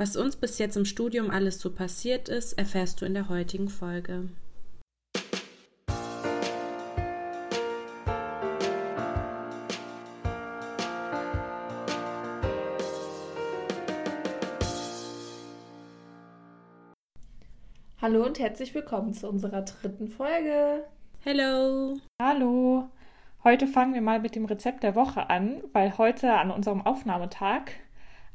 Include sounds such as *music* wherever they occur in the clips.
Was uns bis jetzt im Studium alles so passiert ist, erfährst du in der heutigen Folge. Hallo und herzlich willkommen zu unserer dritten Folge. Hello. Hallo. Heute fangen wir mal mit dem Rezept der Woche an, weil heute an unserem Aufnahmetag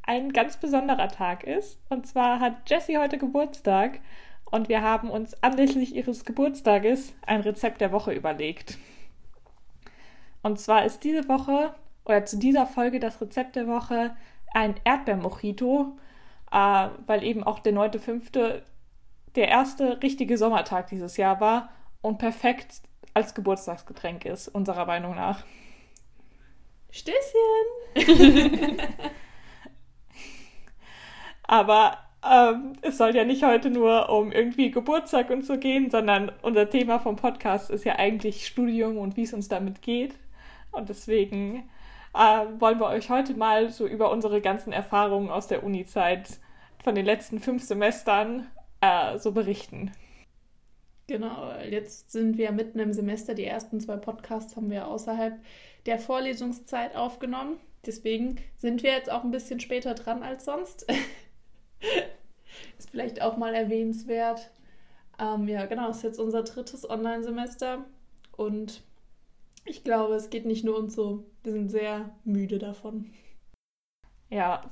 ein ganz besonderer Tag ist. Und zwar hat Jessie heute Geburtstag und wir haben uns anlässlich ihres Geburtstages ein Rezept der Woche überlegt. Und zwar ist diese Woche oder zu dieser Folge das Rezept der Woche ein Erdbeermojito, äh, weil eben auch der 9.5 der erste richtige Sommertag dieses Jahr war und perfekt als Geburtstagsgetränk ist, unserer Meinung nach. Stößchen! *laughs* Aber ähm, es soll ja nicht heute nur um irgendwie Geburtstag und so gehen, sondern unser Thema vom Podcast ist ja eigentlich Studium und wie es uns damit geht. Und deswegen äh, wollen wir euch heute mal so über unsere ganzen Erfahrungen aus der Uni-Zeit von den letzten fünf Semestern äh, so berichten. Genau, jetzt sind wir mitten im Semester. Die ersten zwei Podcasts haben wir außerhalb der Vorlesungszeit aufgenommen. Deswegen sind wir jetzt auch ein bisschen später dran als sonst. *laughs* ist vielleicht auch mal erwähnenswert. Ähm, ja, genau, es ist jetzt unser drittes Online-Semester und ich glaube, es geht nicht nur uns so. Wir sind sehr müde davon. Ja,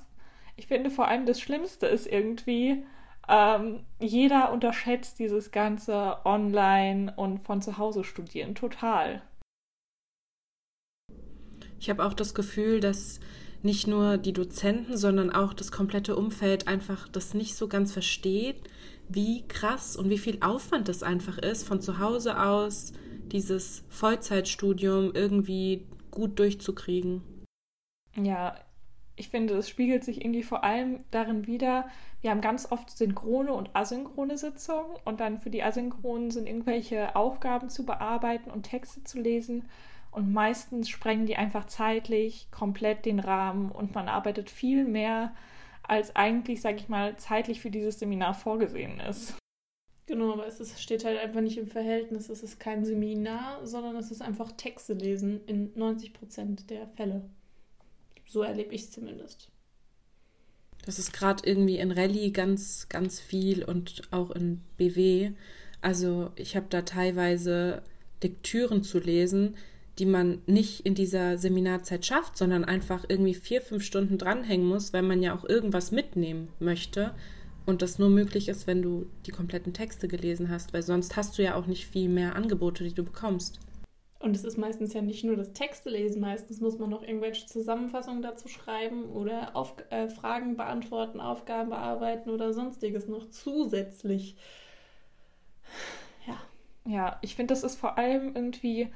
ich finde vor allem das Schlimmste ist irgendwie, ähm, jeder unterschätzt dieses ganze Online und von zu Hause studieren total. Ich habe auch das Gefühl, dass nicht nur die Dozenten, sondern auch das komplette Umfeld einfach das nicht so ganz versteht, wie krass und wie viel Aufwand das einfach ist, von zu Hause aus dieses Vollzeitstudium irgendwie gut durchzukriegen. Ja, ich finde, es spiegelt sich irgendwie vor allem darin wider, wir haben ganz oft synchrone und asynchrone Sitzungen und dann für die asynchronen sind irgendwelche Aufgaben zu bearbeiten und Texte zu lesen und meistens sprengen die einfach zeitlich komplett den Rahmen und man arbeitet viel mehr, als eigentlich, sag ich mal, zeitlich für dieses Seminar vorgesehen ist. Genau, aber es steht halt einfach nicht im Verhältnis. Es ist kein Seminar, sondern es ist einfach Texte lesen in 90 Prozent der Fälle. So erlebe ich es zumindest. Das ist gerade irgendwie in Rallye ganz, ganz viel und auch in BW. Also ich habe da teilweise Lektüren zu lesen, die man nicht in dieser Seminarzeit schafft, sondern einfach irgendwie vier, fünf Stunden dranhängen muss, weil man ja auch irgendwas mitnehmen möchte. Und das nur möglich ist, wenn du die kompletten Texte gelesen hast, weil sonst hast du ja auch nicht viel mehr Angebote, die du bekommst. Und es ist meistens ja nicht nur das Texte lesen, meistens muss man noch irgendwelche Zusammenfassungen dazu schreiben oder auf, äh, Fragen beantworten, Aufgaben bearbeiten oder sonstiges noch zusätzlich. Ja. Ja, ich finde, das ist vor allem irgendwie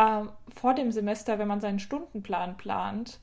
äh, vor dem Semester, wenn man seinen Stundenplan plant,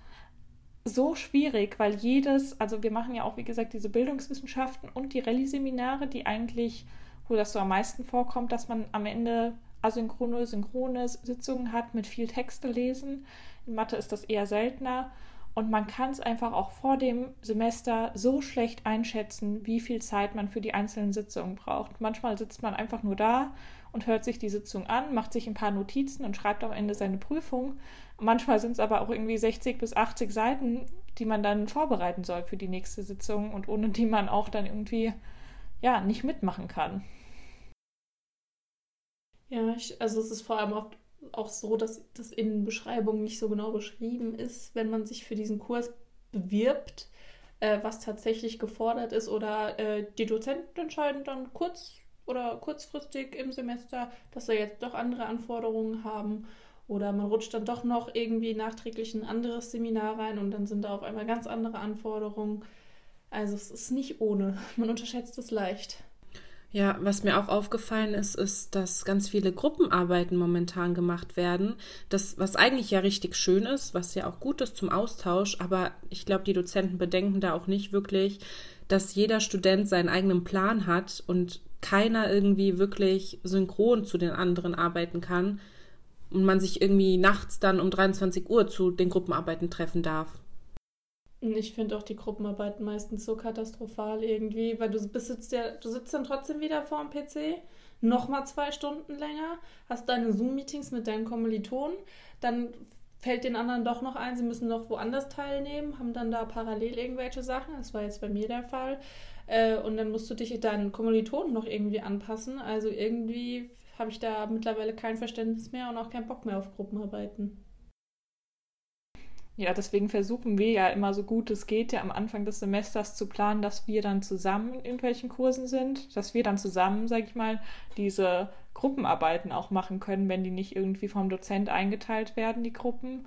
so schwierig, weil jedes, also wir machen ja auch, wie gesagt, diese Bildungswissenschaften und die Rallye-Seminare, die eigentlich, wo das so am meisten vorkommt, dass man am Ende asynchrone, synchrone Sitzungen hat mit viel Texte lesen. In Mathe ist das eher seltener. Und man kann es einfach auch vor dem Semester so schlecht einschätzen, wie viel Zeit man für die einzelnen Sitzungen braucht. Manchmal sitzt man einfach nur da und hört sich die Sitzung an, macht sich ein paar Notizen und schreibt am Ende seine Prüfung. Manchmal sind es aber auch irgendwie 60 bis 80 Seiten, die man dann vorbereiten soll für die nächste Sitzung und ohne die man auch dann irgendwie ja nicht mitmachen kann. Ja, ich, also es ist vor allem oft auch so, dass das in Beschreibungen nicht so genau beschrieben ist, wenn man sich für diesen Kurs bewirbt, äh, was tatsächlich gefordert ist oder äh, die Dozenten entscheiden dann kurz oder kurzfristig im Semester, dass sie jetzt doch andere Anforderungen haben oder man rutscht dann doch noch irgendwie nachträglich ein anderes Seminar rein und dann sind da auf einmal ganz andere Anforderungen. Also es ist nicht ohne. *laughs* Man unterschätzt es leicht. Ja, was mir auch aufgefallen ist, ist, dass ganz viele Gruppenarbeiten momentan gemacht werden. Das, was eigentlich ja richtig schön ist, was ja auch gut ist zum Austausch, aber ich glaube, die Dozenten bedenken da auch nicht wirklich, dass jeder Student seinen eigenen Plan hat und keiner irgendwie wirklich synchron zu den anderen arbeiten kann und man sich irgendwie nachts dann um 23 Uhr zu den Gruppenarbeiten treffen darf. Ich finde auch die Gruppenarbeiten meistens so katastrophal irgendwie, weil du bist ja, du sitzt dann trotzdem wieder vor dem PC, nochmal zwei Stunden länger, hast deine Zoom-Meetings mit deinen Kommilitonen, dann fällt den anderen doch noch ein, sie müssen noch woanders teilnehmen, haben dann da parallel irgendwelche Sachen. Das war jetzt bei mir der Fall. Äh, und dann musst du dich deinen Kommilitonen noch irgendwie anpassen. Also irgendwie habe ich da mittlerweile kein Verständnis mehr und auch keinen Bock mehr auf Gruppenarbeiten. Ja, deswegen versuchen wir ja immer so gut es geht, ja am Anfang des Semesters zu planen, dass wir dann zusammen in irgendwelchen Kursen sind, dass wir dann zusammen, sag ich mal, diese Gruppenarbeiten auch machen können, wenn die nicht irgendwie vom Dozent eingeteilt werden, die Gruppen.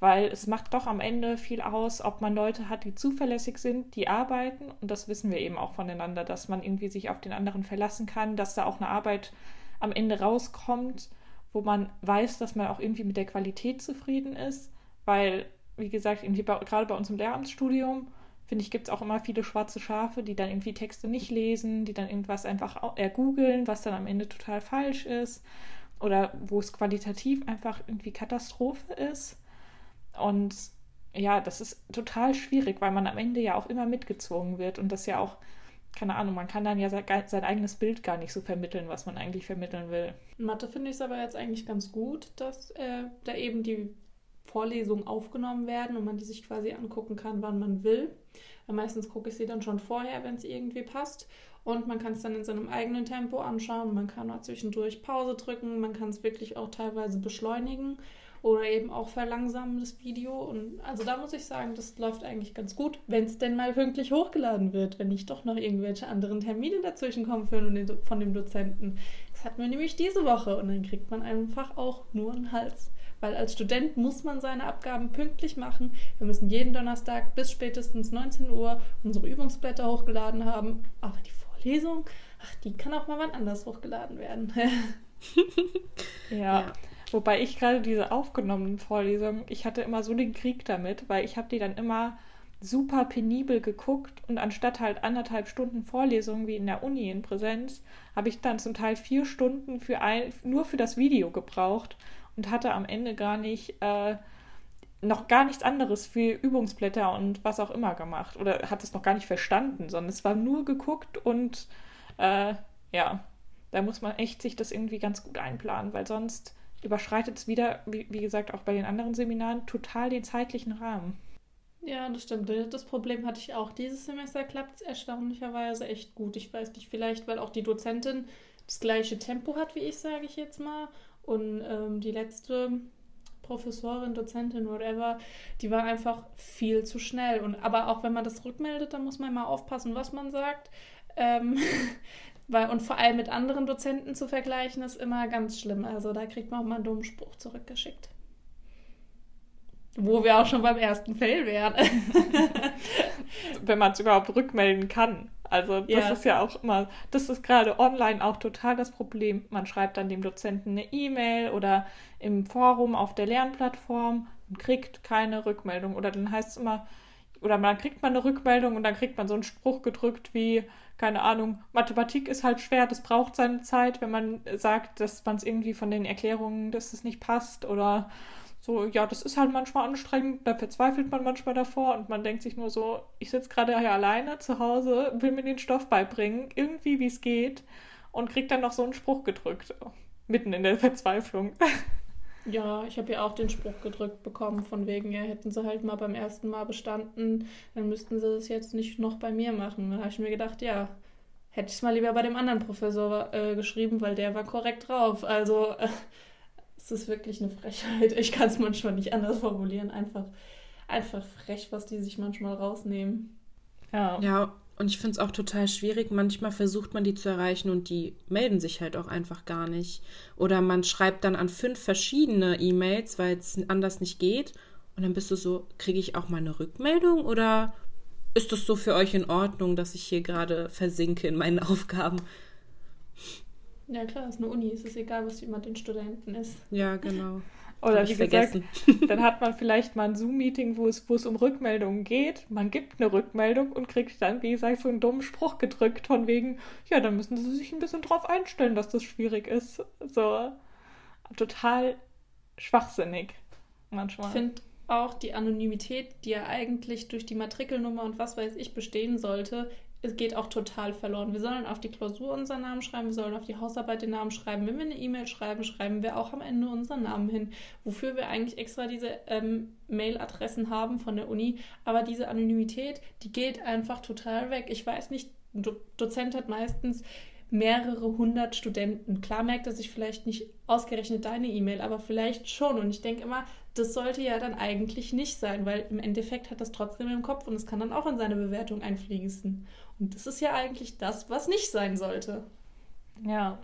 Weil es macht doch am Ende viel aus, ob man Leute hat, die zuverlässig sind, die arbeiten. Und das wissen wir eben auch voneinander, dass man irgendwie sich auf den anderen verlassen kann, dass da auch eine Arbeit am Ende rauskommt, wo man weiß, dass man auch irgendwie mit der Qualität zufrieden ist. Weil wie gesagt, irgendwie bei, gerade bei uns im Lehramtsstudium, finde ich, gibt es auch immer viele schwarze Schafe, die dann irgendwie Texte nicht lesen, die dann irgendwas einfach ergoogeln, was dann am Ende total falsch ist. Oder wo es qualitativ einfach irgendwie Katastrophe ist. Und ja, das ist total schwierig, weil man am Ende ja auch immer mitgezogen wird und das ja auch, keine Ahnung, man kann dann ja sein, sein eigenes Bild gar nicht so vermitteln, was man eigentlich vermitteln will. Mathe finde ich es aber jetzt eigentlich ganz gut, dass äh, da eben die Vorlesungen aufgenommen werden und man die sich quasi angucken kann, wann man will. Meistens gucke ich sie dann schon vorher, wenn es irgendwie passt. Und man kann es dann in seinem eigenen Tempo anschauen. Man kann auch zwischendurch Pause drücken. Man kann es wirklich auch teilweise beschleunigen oder eben auch verlangsamen, das Video. Und also da muss ich sagen, das läuft eigentlich ganz gut, wenn es denn mal pünktlich hochgeladen wird, wenn nicht doch noch irgendwelche anderen Termine dazwischen kommen von dem Dozenten. Das hatten wir nämlich diese Woche und dann kriegt man einfach auch nur einen Hals. Weil als Student muss man seine Abgaben pünktlich machen. Wir müssen jeden Donnerstag bis spätestens 19 Uhr unsere Übungsblätter hochgeladen haben. Aber die Vorlesung, ach, die kann auch mal wann anders hochgeladen werden. ja. *laughs* *laughs* ja. Wobei ich gerade diese aufgenommenen Vorlesungen, ich hatte immer so den Krieg damit, weil ich habe die dann immer super penibel geguckt und anstatt halt anderthalb Stunden Vorlesungen wie in der Uni in Präsenz, habe ich dann zum Teil vier Stunden für ein, nur für das Video gebraucht und hatte am Ende gar nicht äh, noch gar nichts anderes für Übungsblätter und was auch immer gemacht oder hat es noch gar nicht verstanden, sondern es war nur geguckt und äh, ja, da muss man echt sich das irgendwie ganz gut einplanen, weil sonst überschreitet es wieder, wie, wie gesagt, auch bei den anderen Seminaren total den zeitlichen Rahmen. Ja, das stimmt. Das Problem hatte ich auch. Dieses Semester klappt es erstaunlicherweise echt gut. Ich weiß nicht, vielleicht, weil auch die Dozentin das gleiche Tempo hat wie ich, sage ich jetzt mal. Und ähm, die letzte Professorin, Dozentin, whatever, die war einfach viel zu schnell. Und aber auch wenn man das rückmeldet, dann muss man mal aufpassen, was man sagt. Ähm, *laughs* weil, und vor allem mit anderen Dozenten zu vergleichen, ist immer ganz schlimm. Also da kriegt man auch mal einen dummen Spruch zurückgeschickt. Wo wir auch schon beim ersten Fail wären. *laughs* Wenn man es überhaupt rückmelden kann. Also das ja. ist ja auch immer, das ist gerade online auch total das Problem. Man schreibt dann dem Dozenten eine E-Mail oder im Forum auf der Lernplattform und kriegt keine Rückmeldung. Oder dann heißt es immer, oder man kriegt man eine Rückmeldung und dann kriegt man so einen Spruch gedrückt wie, keine Ahnung, Mathematik ist halt schwer, das braucht seine Zeit, wenn man sagt, dass man es irgendwie von den Erklärungen, dass es nicht passt oder so, ja, das ist halt manchmal anstrengend, da verzweifelt man manchmal davor und man denkt sich nur so, ich sitze gerade hier alleine zu Hause, will mir den Stoff beibringen, irgendwie wie es geht und krieg dann noch so einen Spruch gedrückt, mitten in der Verzweiflung. *laughs* Ja, ich habe ja auch den Spruch gedrückt bekommen, von wegen, ja, hätten sie halt mal beim ersten Mal bestanden, dann müssten sie das jetzt nicht noch bei mir machen. Da habe ich mir gedacht, ja, hätte ich es mal lieber bei dem anderen Professor äh, geschrieben, weil der war korrekt drauf. Also äh, es ist wirklich eine Frechheit. Ich kann es manchmal nicht anders formulieren. Einfach, einfach frech, was die sich manchmal rausnehmen. Ja. Ja, und ich finde es auch total schwierig. Manchmal versucht man die zu erreichen und die melden sich halt auch einfach gar nicht. Oder man schreibt dann an fünf verschiedene E-Mails, weil es anders nicht geht. Und dann bist du so, kriege ich auch mal eine Rückmeldung oder ist das so für euch in Ordnung, dass ich hier gerade versinke in meinen *laughs* Aufgaben? Ja, klar, ist eine Uni, es ist egal, was jemand den Studenten ist. Ja, genau. Oder wie gesagt, dann hat man vielleicht mal ein Zoom-Meeting, wo es, wo es um Rückmeldungen geht. Man gibt eine Rückmeldung und kriegt dann, wie gesagt, so einen dummen Spruch gedrückt von wegen, ja, dann müssen sie sich ein bisschen drauf einstellen, dass das schwierig ist. So total schwachsinnig manchmal. Ich finde auch die Anonymität, die ja eigentlich durch die Matrikelnummer und was weiß ich bestehen sollte, es geht auch total verloren. Wir sollen auf die Klausur unseren Namen schreiben, wir sollen auf die Hausarbeit den Namen schreiben. Wenn wir eine E-Mail schreiben, schreiben wir auch am Ende unseren Namen hin, wofür wir eigentlich extra diese ähm, Mail-Adressen haben von der Uni. Aber diese Anonymität, die geht einfach total weg. Ich weiß nicht, ein Do Dozent hat meistens mehrere hundert Studenten. Klar merkt er sich vielleicht nicht ausgerechnet deine E-Mail, aber vielleicht schon. Und ich denke immer, das sollte ja dann eigentlich nicht sein, weil im Endeffekt hat das trotzdem im Kopf und es kann dann auch in seine Bewertung einfließen. Und das ist ja eigentlich das, was nicht sein sollte. Ja.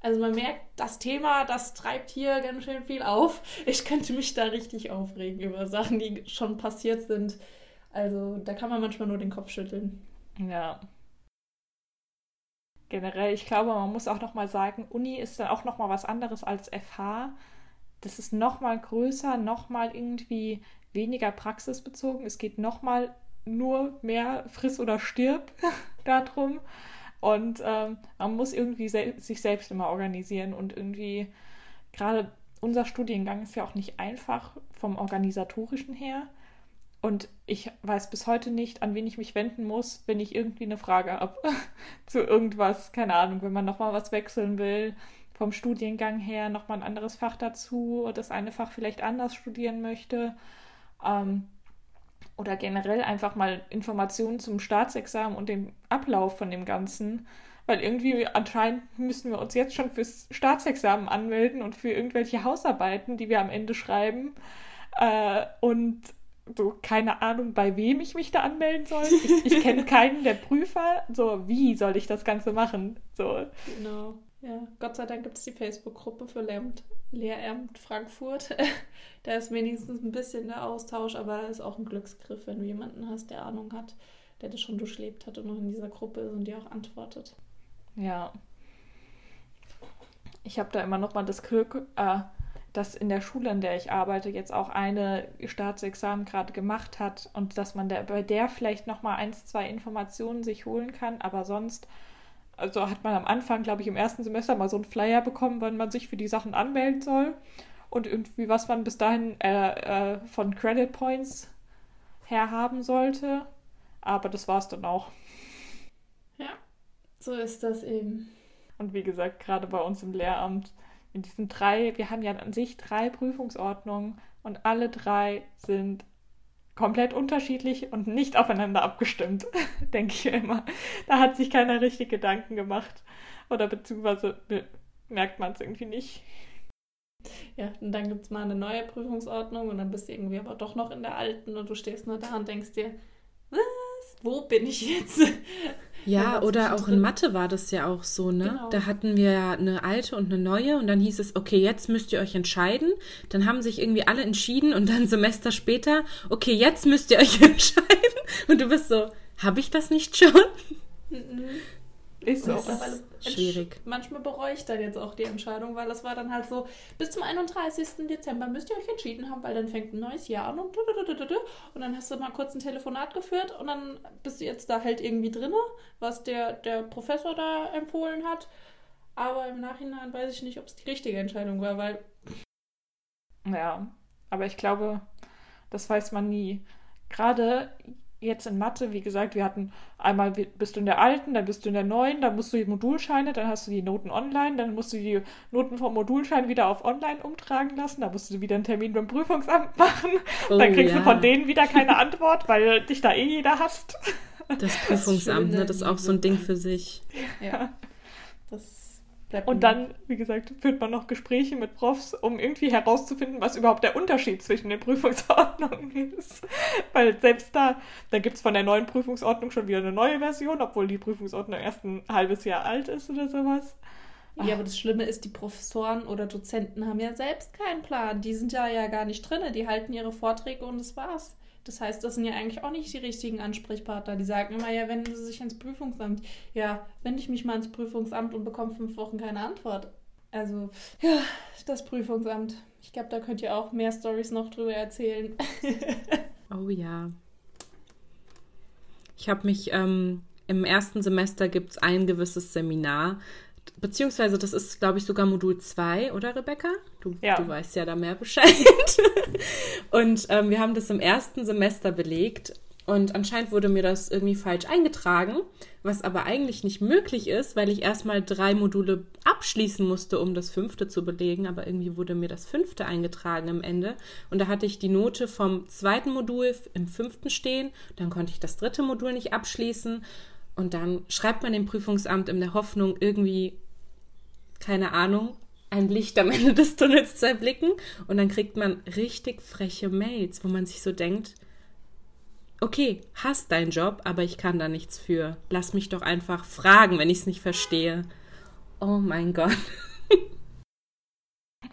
Also man merkt, das Thema, das treibt hier ganz schön viel auf. Ich könnte mich da richtig aufregen über Sachen, die schon passiert sind. Also da kann man manchmal nur den Kopf schütteln. Ja generell, ich glaube, man muss auch noch mal sagen, Uni ist dann auch noch mal was anderes als FH. Das ist noch mal größer, noch mal irgendwie weniger praxisbezogen. Es geht noch mal nur mehr friss oder stirb *laughs* darum. Und ähm, man muss irgendwie sel sich selbst immer organisieren und irgendwie gerade unser Studiengang ist ja auch nicht einfach vom organisatorischen her. Und ich weiß bis heute nicht, an wen ich mich wenden muss, wenn ich irgendwie eine Frage habe *laughs* zu irgendwas. Keine Ahnung, wenn man nochmal was wechseln will, vom Studiengang her nochmal ein anderes Fach dazu, oder das eine Fach vielleicht anders studieren möchte. Ähm, oder generell einfach mal Informationen zum Staatsexamen und dem Ablauf von dem Ganzen. Weil irgendwie anscheinend müssen wir uns jetzt schon fürs Staatsexamen anmelden und für irgendwelche Hausarbeiten, die wir am Ende schreiben. Äh, und so keine Ahnung, bei wem ich mich da anmelden soll. Ich, ich kenne *laughs* keinen der Prüfer. So, wie soll ich das Ganze machen? So. Genau. Ja, Gott sei Dank gibt es die Facebook-Gruppe für Lehramt, Lehramt Frankfurt. *laughs* da ist wenigstens ein bisschen der Austausch, aber da ist auch ein Glücksgriff, wenn du jemanden hast, der Ahnung hat, der das schon durchlebt hat und noch in dieser Gruppe ist und dir auch antwortet. Ja. Ich habe da immer noch mal das Glück, äh, dass in der Schule, in der ich arbeite, jetzt auch eine Staatsexamen gerade gemacht hat und dass man der, bei der vielleicht noch mal eins, zwei Informationen sich holen kann, aber sonst also hat man am Anfang, glaube ich, im ersten Semester mal so einen Flyer bekommen, wann man sich für die Sachen anmelden soll und irgendwie was man bis dahin äh, äh, von Credit Points her haben sollte. Aber das war es dann auch. Ja, so ist das eben. Und wie gesagt, gerade bei uns im Lehramt in diesen drei, wir haben ja an sich drei Prüfungsordnungen und alle drei sind komplett unterschiedlich und nicht aufeinander abgestimmt, *laughs* denke ich immer. Da hat sich keiner richtig Gedanken gemacht oder beziehungsweise merkt man es irgendwie nicht. Ja, und dann gibt es mal eine neue Prüfungsordnung und dann bist du irgendwie aber doch noch in der alten und du stehst nur da und denkst dir, was? Wo bin ich jetzt? Ja, oder auch in Mathe war das ja auch so, ne? Genau. Da hatten wir ja eine alte und eine neue und dann hieß es, okay, jetzt müsst ihr euch entscheiden. Dann haben sich irgendwie alle entschieden und dann *laughs* Semester später, okay, jetzt müsst ihr euch *laughs* entscheiden. Und du bist so, habe ich das nicht schon? Ist so. Schwierig. Manchmal bereue ich dann jetzt auch die Entscheidung, weil das war dann halt so, bis zum 31. Dezember müsst ihr euch entschieden haben, weil dann fängt ein neues Jahr an und, und dann hast du mal kurz ein Telefonat geführt und dann bist du jetzt da halt irgendwie drinne, was der, der Professor da empfohlen hat. Aber im Nachhinein weiß ich nicht, ob es die richtige Entscheidung war, weil. Ja, aber ich glaube, das weiß man nie. Gerade jetzt in Mathe, wie gesagt, wir hatten einmal bist du in der alten, dann bist du in der neuen, dann musst du die Modulscheine, dann hast du die Noten online, dann musst du die Noten vom Modulschein wieder auf online umtragen lassen, dann musst du wieder einen Termin beim Prüfungsamt machen, oh, dann kriegst ja. du von denen wieder keine Antwort, weil dich da eh jeder hasst. Das Prüfungsamt, das, ne, das ist auch so ein Ding für sich. Ja. Das und dann, wie gesagt, führt man noch Gespräche mit Profs, um irgendwie herauszufinden, was überhaupt der Unterschied zwischen den Prüfungsordnungen *laughs* ist. Weil selbst da, da gibt es von der neuen Prüfungsordnung schon wieder eine neue Version, obwohl die Prüfungsordnung erst ein halbes Jahr alt ist oder sowas. Ja, aber das Schlimme ist, die Professoren oder Dozenten haben ja selbst keinen Plan. Die sind ja ja gar nicht drin. Die halten ihre Vorträge und das war's. Das heißt, das sind ja eigentlich auch nicht die richtigen Ansprechpartner. Die sagen immer, ja, wenden Sie sich ans Prüfungsamt. Ja, wende ich mich mal ans Prüfungsamt und bekomme fünf Wochen keine Antwort. Also, ja, das Prüfungsamt. Ich glaube, da könnt ihr auch mehr Stories noch drüber erzählen. *laughs* oh ja. Ich habe mich ähm, im ersten Semester gibt es ein gewisses Seminar, beziehungsweise das ist, glaube ich, sogar Modul 2, oder Rebecca? Du, Ja. du weißt ja da mehr *laughs* Bescheid. und ähm, wir haben das im ersten Semester belegt und anscheinend wurde mir das irgendwie falsch eingetragen, was aber eigentlich nicht möglich ist, weil ich erstmal drei Module abschließen musste, um das fünfte zu belegen, aber irgendwie wurde mir das fünfte eingetragen am Ende und da hatte ich die Note vom zweiten Modul im fünften stehen, dann konnte ich das dritte Modul nicht abschließen und dann schreibt man dem Prüfungsamt in der Hoffnung, irgendwie, keine Ahnung, ein Licht am Ende des Tunnels zu erblicken. Und dann kriegt man richtig freche Mails, wo man sich so denkt, okay, hast deinen Job, aber ich kann da nichts für. Lass mich doch einfach fragen, wenn ich es nicht verstehe. Oh mein Gott.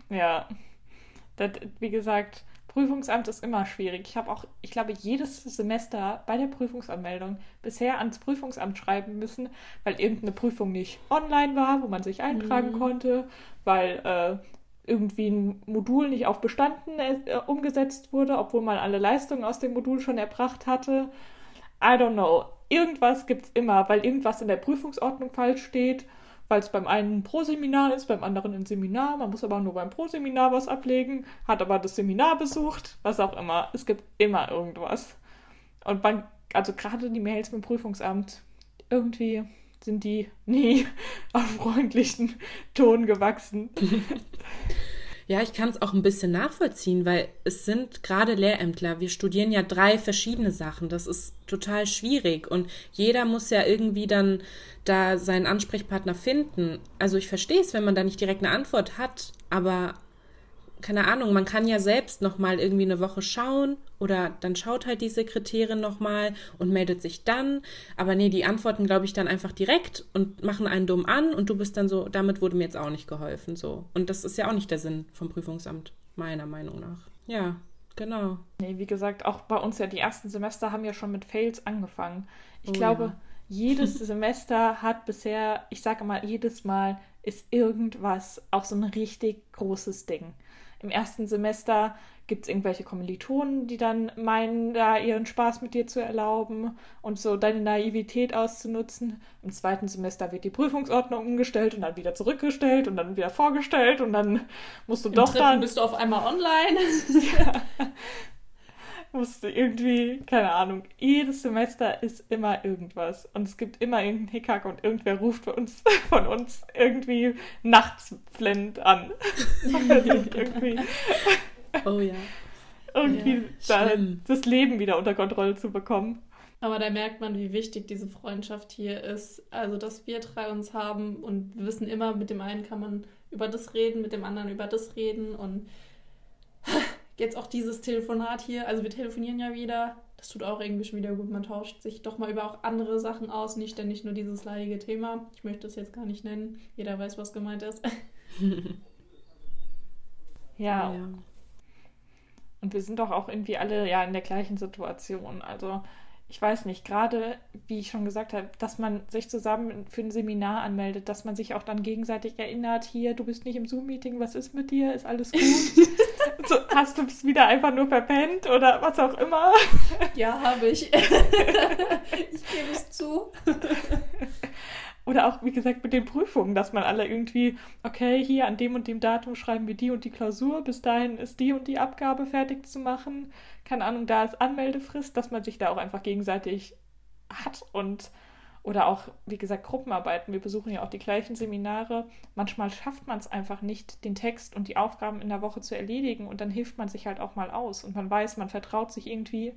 Ja. Das, wie gesagt, Prüfungsamt ist immer schwierig. Ich habe auch, ich glaube, jedes Semester bei der Prüfungsanmeldung bisher ans Prüfungsamt schreiben müssen, weil irgendeine Prüfung nicht online war, wo man sich eintragen konnte, weil äh, irgendwie ein Modul nicht auf Bestanden äh, umgesetzt wurde, obwohl man alle Leistungen aus dem Modul schon erbracht hatte. I don't know. Irgendwas gibt es immer, weil irgendwas in der Prüfungsordnung falsch steht, weil es beim einen ein Pro-Seminar ist, beim anderen ein Seminar. Man muss aber nur beim Pro-Seminar was ablegen, hat aber das Seminar besucht, was auch immer. Es gibt immer irgendwas. Und man, also gerade die Mails dem Prüfungsamt, irgendwie sind die *laughs* nie auf freundlichen Ton gewachsen. *laughs* Ja, ich kann es auch ein bisschen nachvollziehen, weil es sind gerade Lehrämtler. Wir studieren ja drei verschiedene Sachen. Das ist total schwierig und jeder muss ja irgendwie dann da seinen Ansprechpartner finden. Also ich verstehe es, wenn man da nicht direkt eine Antwort hat, aber keine Ahnung, man kann ja selbst noch mal irgendwie eine Woche schauen oder dann schaut halt die Sekretärin noch mal und meldet sich dann. Aber nee, die antworten, glaube ich, dann einfach direkt und machen einen dumm an und du bist dann so, damit wurde mir jetzt auch nicht geholfen, so. Und das ist ja auch nicht der Sinn vom Prüfungsamt, meiner Meinung nach. Ja, genau. Nee, wie gesagt, auch bei uns ja die ersten Semester haben ja schon mit Fails angefangen. Ich Oh glaube, ja. *laughs* jedes Semester hat bisher, ich sage mal, jedes Mal ist irgendwas auch so ein richtig großes Ding. Im ersten Semester gibt es irgendwelche Kommilitonen, die dann meinen, da ihren Spaß mit dir zu erlauben und so deine Naivität auszunutzen. Im zweiten Semester wird die Prüfungsordnung umgestellt und dann wieder zurückgestellt und dann wieder vorgestellt und dann musst du Im doch dritten dann bist du auf einmal online. *laughs* *laughs* musste irgendwie, keine Ahnung, jedes Semester ist immer irgendwas. Und es gibt immer irgendeinen Hickhack und irgendwer ruft bei uns, *laughs* von uns irgendwie nachts flennend an. *laughs* *laughs* irgendwie Oh ja. irgendwie Ja, da, das Leben wieder unter Kontrolle zu bekommen. Aber da merkt man, wie wichtig diese Freundschaft hier ist. Also, dass wir drei uns haben und wir wissen immer, mit dem einen kann man über das reden, mit dem anderen über das reden. Und jetzt auch dieses Telefonat hier. Also, wir telefonieren ja wieder. Das tut auch irgendwie schon wieder gut. Man tauscht sich doch mal über auch andere Sachen aus, nicht ständig nur dieses leidige Thema. Ich möchte es jetzt gar nicht nennen. Jeder weiß, was gemeint ist. *laughs* Ja, ja. und wir sind doch auch irgendwie alle ja in der gleichen Situation. Also ich weiß nicht, gerade wie ich schon gesagt habe, dass man sich zusammen für ein Seminar anmeldet, dass man sich auch dann gegenseitig erinnert, hier, du bist nicht im Zoom-Meeting, was ist mit dir? Ist alles gut? *laughs* hast du es wieder einfach nur verpennt oder was auch immer? Ja, habe ich. *laughs* ich gebe es zu. Oder auch, wie gesagt, mit den Prüfungen, dass man alle irgendwie, okay, hier an dem und dem Datum schreiben wir die und die Klausur, bis dahin ist die und die Abgabe fertig zu machen. Keine Ahnung, da ist Anmeldefrist, dass man sich da auch einfach gegenseitig hat und oder auch, wie gesagt, Gruppenarbeiten. Wir besuchen ja auch die gleichen Seminare. Manchmal schafft man es einfach nicht, den Text und die Aufgaben in der Woche zu erledigen und dann hilft man sich halt auch mal aus und man weiß, man vertraut sich irgendwie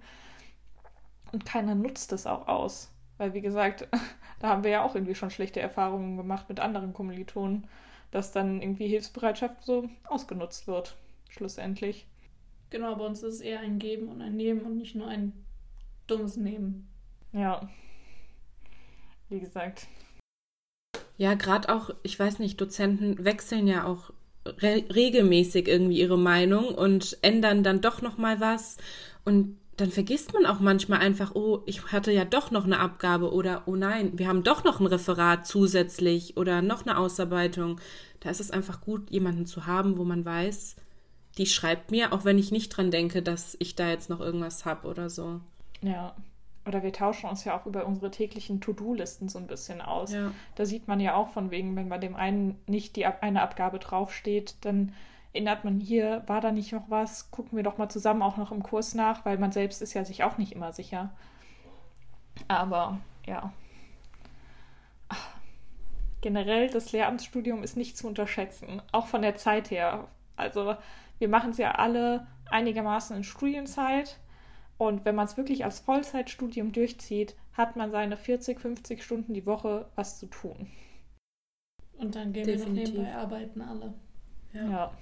und keiner nutzt es auch aus. Weil, wie gesagt, *laughs* da haben wir ja auch irgendwie schon schlechte Erfahrungen gemacht mit anderen Kommilitonen, dass dann irgendwie Hilfsbereitschaft so ausgenutzt wird, schlussendlich. Genau, bei uns ist es eher ein Geben und ein Nehmen und nicht nur ein dummes Nehmen. Ja. Wie gesagt. Ja, gerade auch, ich weiß nicht, Dozenten wechseln ja auch re regelmäßig irgendwie ihre Meinung und ändern dann doch noch mal was und dann vergisst man auch manchmal einfach, oh, ich hatte ja doch noch eine Abgabe oder oh nein, wir haben doch noch ein Referat zusätzlich oder noch eine Ausarbeitung. Da ist es einfach gut, jemanden zu haben, wo man weiß, die schreibt mir, auch wenn ich nicht dran denke, dass ich da jetzt noch irgendwas hab oder so. Ja. Oder wir tauschen uns ja auch über unsere täglichen To-Do-Listen so ein bisschen aus. Ja. Da sieht man ja auch von wegen, wenn bei dem einen nicht die eine Abgabe draufsteht, dann erinnert man hier, war da nicht noch was? Gucken wir doch mal zusammen auch noch im Kurs nach, weil man selbst ist ja sich auch nicht immer sicher. Aber ja. Ach. Generell, das Lehramtsstudium ist nicht zu unterschätzen, auch von der Zeit her. Also wir machen es ja alle einigermaßen in Studienzeit und wenn man es wirklich als Vollzeitstudium durchzieht, hat man seine 40, 50 Stunden die Woche was zu tun. Und dann gehen Definitiv. wir noch nebenbei arbeiten alle. Ja. ja.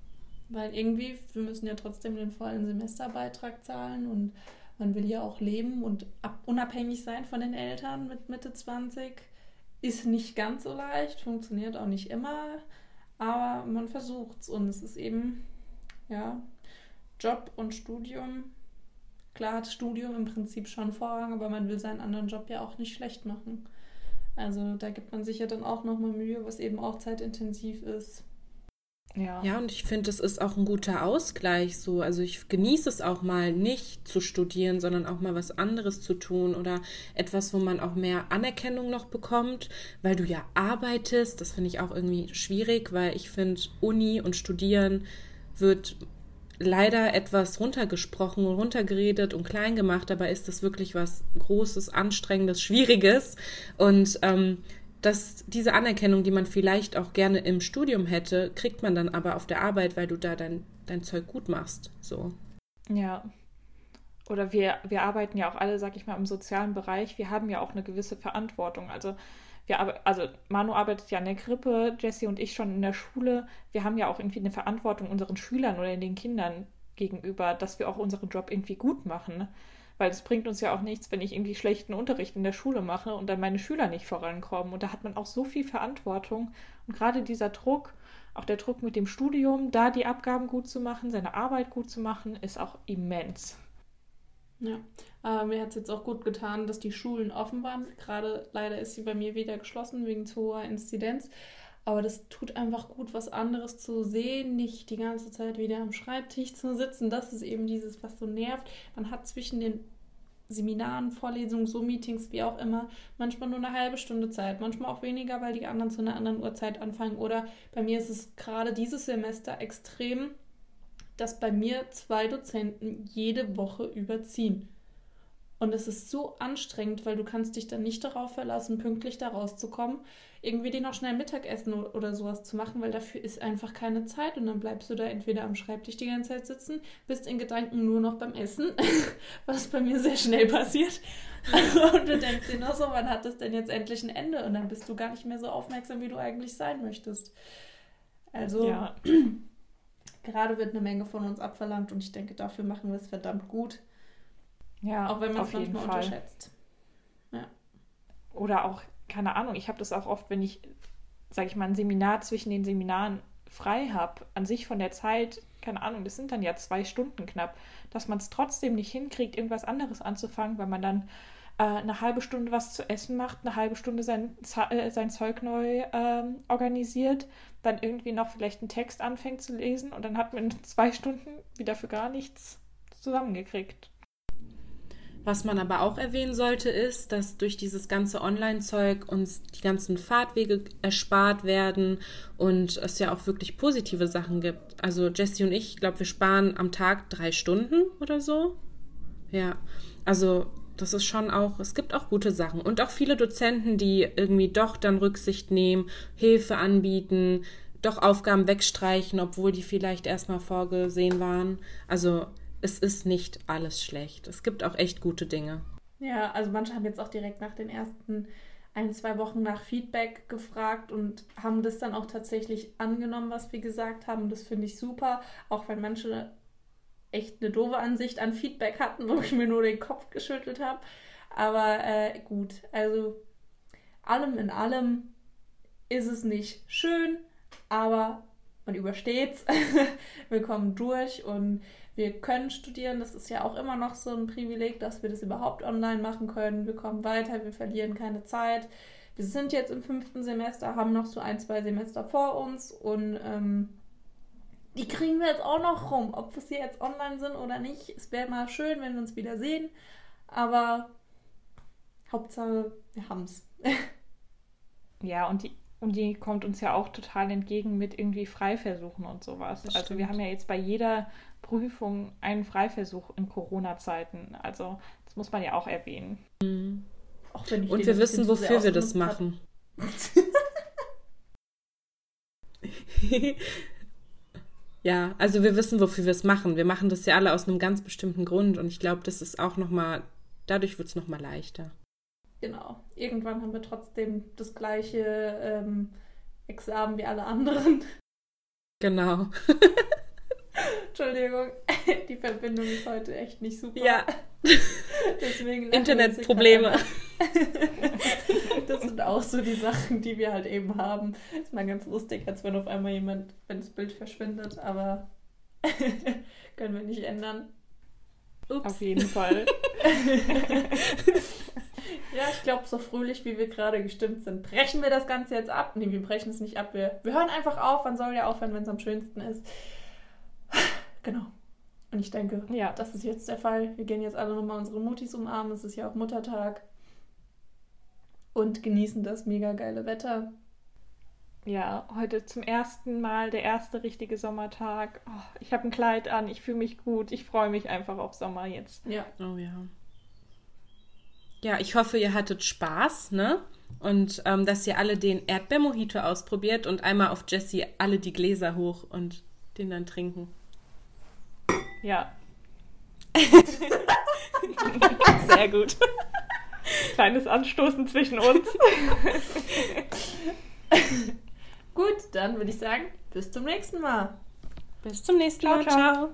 Weil irgendwie, wir müssen ja trotzdem den vollen Semesterbeitrag zahlen und man will ja auch leben und unabhängig sein von den Eltern mit Mitte 20. Ist nicht ganz so leicht, funktioniert auch nicht immer, aber man versucht es und es ist eben, ja, Job und Studium Klar hat Studium im Prinzip schon Vorrang, aber man will seinen anderen Job ja auch nicht schlecht machen. Also da gibt man sich ja dann auch nochmal Mühe, was eben auch zeitintensiv ist. Ja. ja, und ich finde, es ist auch ein guter Ausgleich so. Also ich genieße es auch mal nicht zu studieren, sondern auch mal was anderes zu tun oder etwas, wo man auch mehr Anerkennung noch bekommt, weil du ja arbeitest. Das finde ich auch irgendwie schwierig, weil ich finde, Uni und Studieren wird leider etwas runtergesprochen und runtergeredet und klein gemacht. Dabei ist das wirklich was Großes, Anstrengendes, Schwieriges. Und ähm, dass diese Anerkennung, die man vielleicht auch gerne im Studium hätte, kriegt man dann aber auf der Arbeit, weil du da dein, dein Zeug gut machst. So. Ja. Oder wir, wir arbeiten ja auch alle, sag ich mal, im sozialen Bereich. Wir haben ja auch eine gewisse Verantwortung. Also wir, also Manu arbeitet ja in der Krippe, Jesse und ich schon in der Schule. Wir haben ja auch irgendwie eine Verantwortung unseren Schülern oder den Kindern gegenüber, dass wir auch unseren Job irgendwie gut machen. Weil es bringt uns ja auch nichts, wenn ich irgendwie schlechten Unterricht in der Schule mache und dann meine Schüler nicht vorankommen. Und da hat man auch so viel Verantwortung. Und gerade dieser Druck, auch der Druck mit dem Studium, da die Abgaben gut zu machen, seine Arbeit gut zu machen, ist auch immens. Ja, aber mir hat es jetzt auch gut getan, dass die Schulen offen waren. Gerade leider ist sie bei mir wieder geschlossen wegen zu hoher Inzidenz. Aber das tut einfach gut, was anderes zu sehen, nicht die ganze Zeit wieder am Schreibtisch zu sitzen. Das ist eben dieses, was so nervt. Man hat zwischen den Seminaren, Vorlesungen, so Meetings, wie auch immer, manchmal nur eine halbe Stunde Zeit, manchmal auch weniger, weil die anderen zu einer anderen Uhrzeit anfangen. Oder bei mir ist es gerade dieses Semester extrem dass bei mir zwei Dozenten jede Woche überziehen. Und es ist so anstrengend, weil du kannst dich dann nicht darauf verlassen, pünktlich da rauszukommen, irgendwie dir noch schnell Mittagessen oder sowas zu machen, weil dafür ist einfach keine Zeit und dann bleibst du da entweder am Schreibtisch die ganze Zeit sitzen, bist in Gedanken nur noch beim Essen, *laughs* was bei mir sehr schnell passiert. *laughs* und du denkst dir noch so, wann hat das denn jetzt endlich ein Ende? Und dann bist du gar nicht mehr so aufmerksam, wie du eigentlich sein möchtest. Also ja. *clears throat* Gerade wird eine Menge von uns abverlangt und ich denke, dafür machen wir es verdammt gut. Ja, auch wenn man es manchmal Fall. unterschätzt. Ja. Oder auch, keine Ahnung, ich habe das auch oft, wenn ich, sage ich mal, ein Seminar zwischen den Seminaren frei habe, an sich von der Zeit, keine Ahnung, das sind dann ja zwei Stunden knapp, dass man es trotzdem nicht hinkriegt, irgendwas anderes anzufangen, weil man dann eine halbe Stunde was zu essen macht, eine halbe Stunde sein, äh, sein Zeug neu ähm, organisiert, dann irgendwie noch vielleicht einen Text anfängt zu lesen und dann hat man in *laughs* zwei Stunden wieder für gar nichts zusammengekriegt. Was man aber auch erwähnen sollte, ist, dass durch dieses ganze Online-Zeug uns die ganzen Fahrtwege erspart werden und es ja auch wirklich positive Sachen gibt. Also Jessie und ich, ich glaube, wir sparen am Tag drei Stunden oder so. Ja, also das ist schon auch, es gibt auch gute Sachen und auch viele Dozenten, die irgendwie doch dann Rücksicht nehmen, Hilfe anbieten, doch Aufgaben wegstreichen, obwohl die vielleicht erstmal vorgesehen waren. Also es ist nicht alles schlecht. Es gibt auch echt gute Dinge. Ja, also manche haben jetzt auch direkt nach den ersten ein, zwei Wochen nach Feedback gefragt und haben das dann auch tatsächlich angenommen, was wir gesagt haben. Das finde ich super, auch wenn manche echt eine doofe Ansicht an Feedback hatten, wo ich mir nur den Kopf geschüttelt habe. Aber äh, gut, also allem in allem ist es nicht schön, aber man übersteht's. *laughs* wir kommen durch und wir können studieren. Das ist ja auch immer noch so ein Privileg, dass wir das überhaupt online machen können. Wir kommen weiter, wir verlieren keine Zeit. Wir sind jetzt im fünften Semester, haben noch so ein, zwei Semester vor uns und ähm, die kriegen wir jetzt auch noch rum, ob wir sie jetzt online sind oder nicht. Es wäre mal schön, wenn wir uns wieder sehen. Aber Hauptsache, wir haben's. *laughs* ja, und die, und die kommt uns ja auch total entgegen mit irgendwie Freiversuchen und sowas. Das also stimmt. wir haben ja jetzt bei jeder Prüfung einen Freiversuch in Corona-Zeiten. Also das muss man ja auch erwähnen. Mhm. Auch und wir wissen, wofür wir das machen. *laughs* *laughs* ja, also wir wissen, wofür wir es machen. Wir machen das ja alle aus einem ganz bestimmten Grund und ich glaube, das ist auch noch mal, dadurch wird es noch mal leichter. Genau. Irgendwann haben wir trotzdem das gleiche ähm, Examen wie alle anderen. Genau. *laughs* Entschuldigung, *laughs* die Verbindung ist heute echt nicht super. Ja. *laughs* Deswegen Internetprobleme. *laughs* das sind auch so die Sachen, die wir halt eben haben. Ist mal ganz lustig, als wenn auf einmal jemand, wenn das Bild verschwindet, aber können wir nicht ändern. Ups. Auf jeden Fall. ja, ich glaube, so fröhlich, wie wir gerade gestimmt sind, brechen wir das Ganze jetzt ab. Nee, wir brechen es nicht ab. Wir, wir hören einfach auf. Wann soll der aufhören, wenn es am schönsten ist? Genau. Und ich denke, ja, das ist jetzt der Fall. Wir gehen jetzt alle nochmal unsere Mutis umarmen. Es ist ja auch Muttertag. Und genießen das mega geile Wetter. Ja, heute zum ersten Mal der erste richtige Sommertag. Oh, ich habe ein Kleid an, ich fühle mich gut, ich freue mich einfach auf Sommer jetzt. Ja. Oh ja. Ja, ich hoffe, ihr hattet Spaß, ne? Und ähm, dass ihr alle den Erdbeermojito ausprobiert und einmal auf Jessie alle die Gläser hoch und den dann trinken. Ja. *laughs* Sehr gut. Kleines Anstoßen zwischen uns. gut, dann würde ich sagen, bis zum nächsten Mal. Bis zum nächsten Mal. ciao. ciao.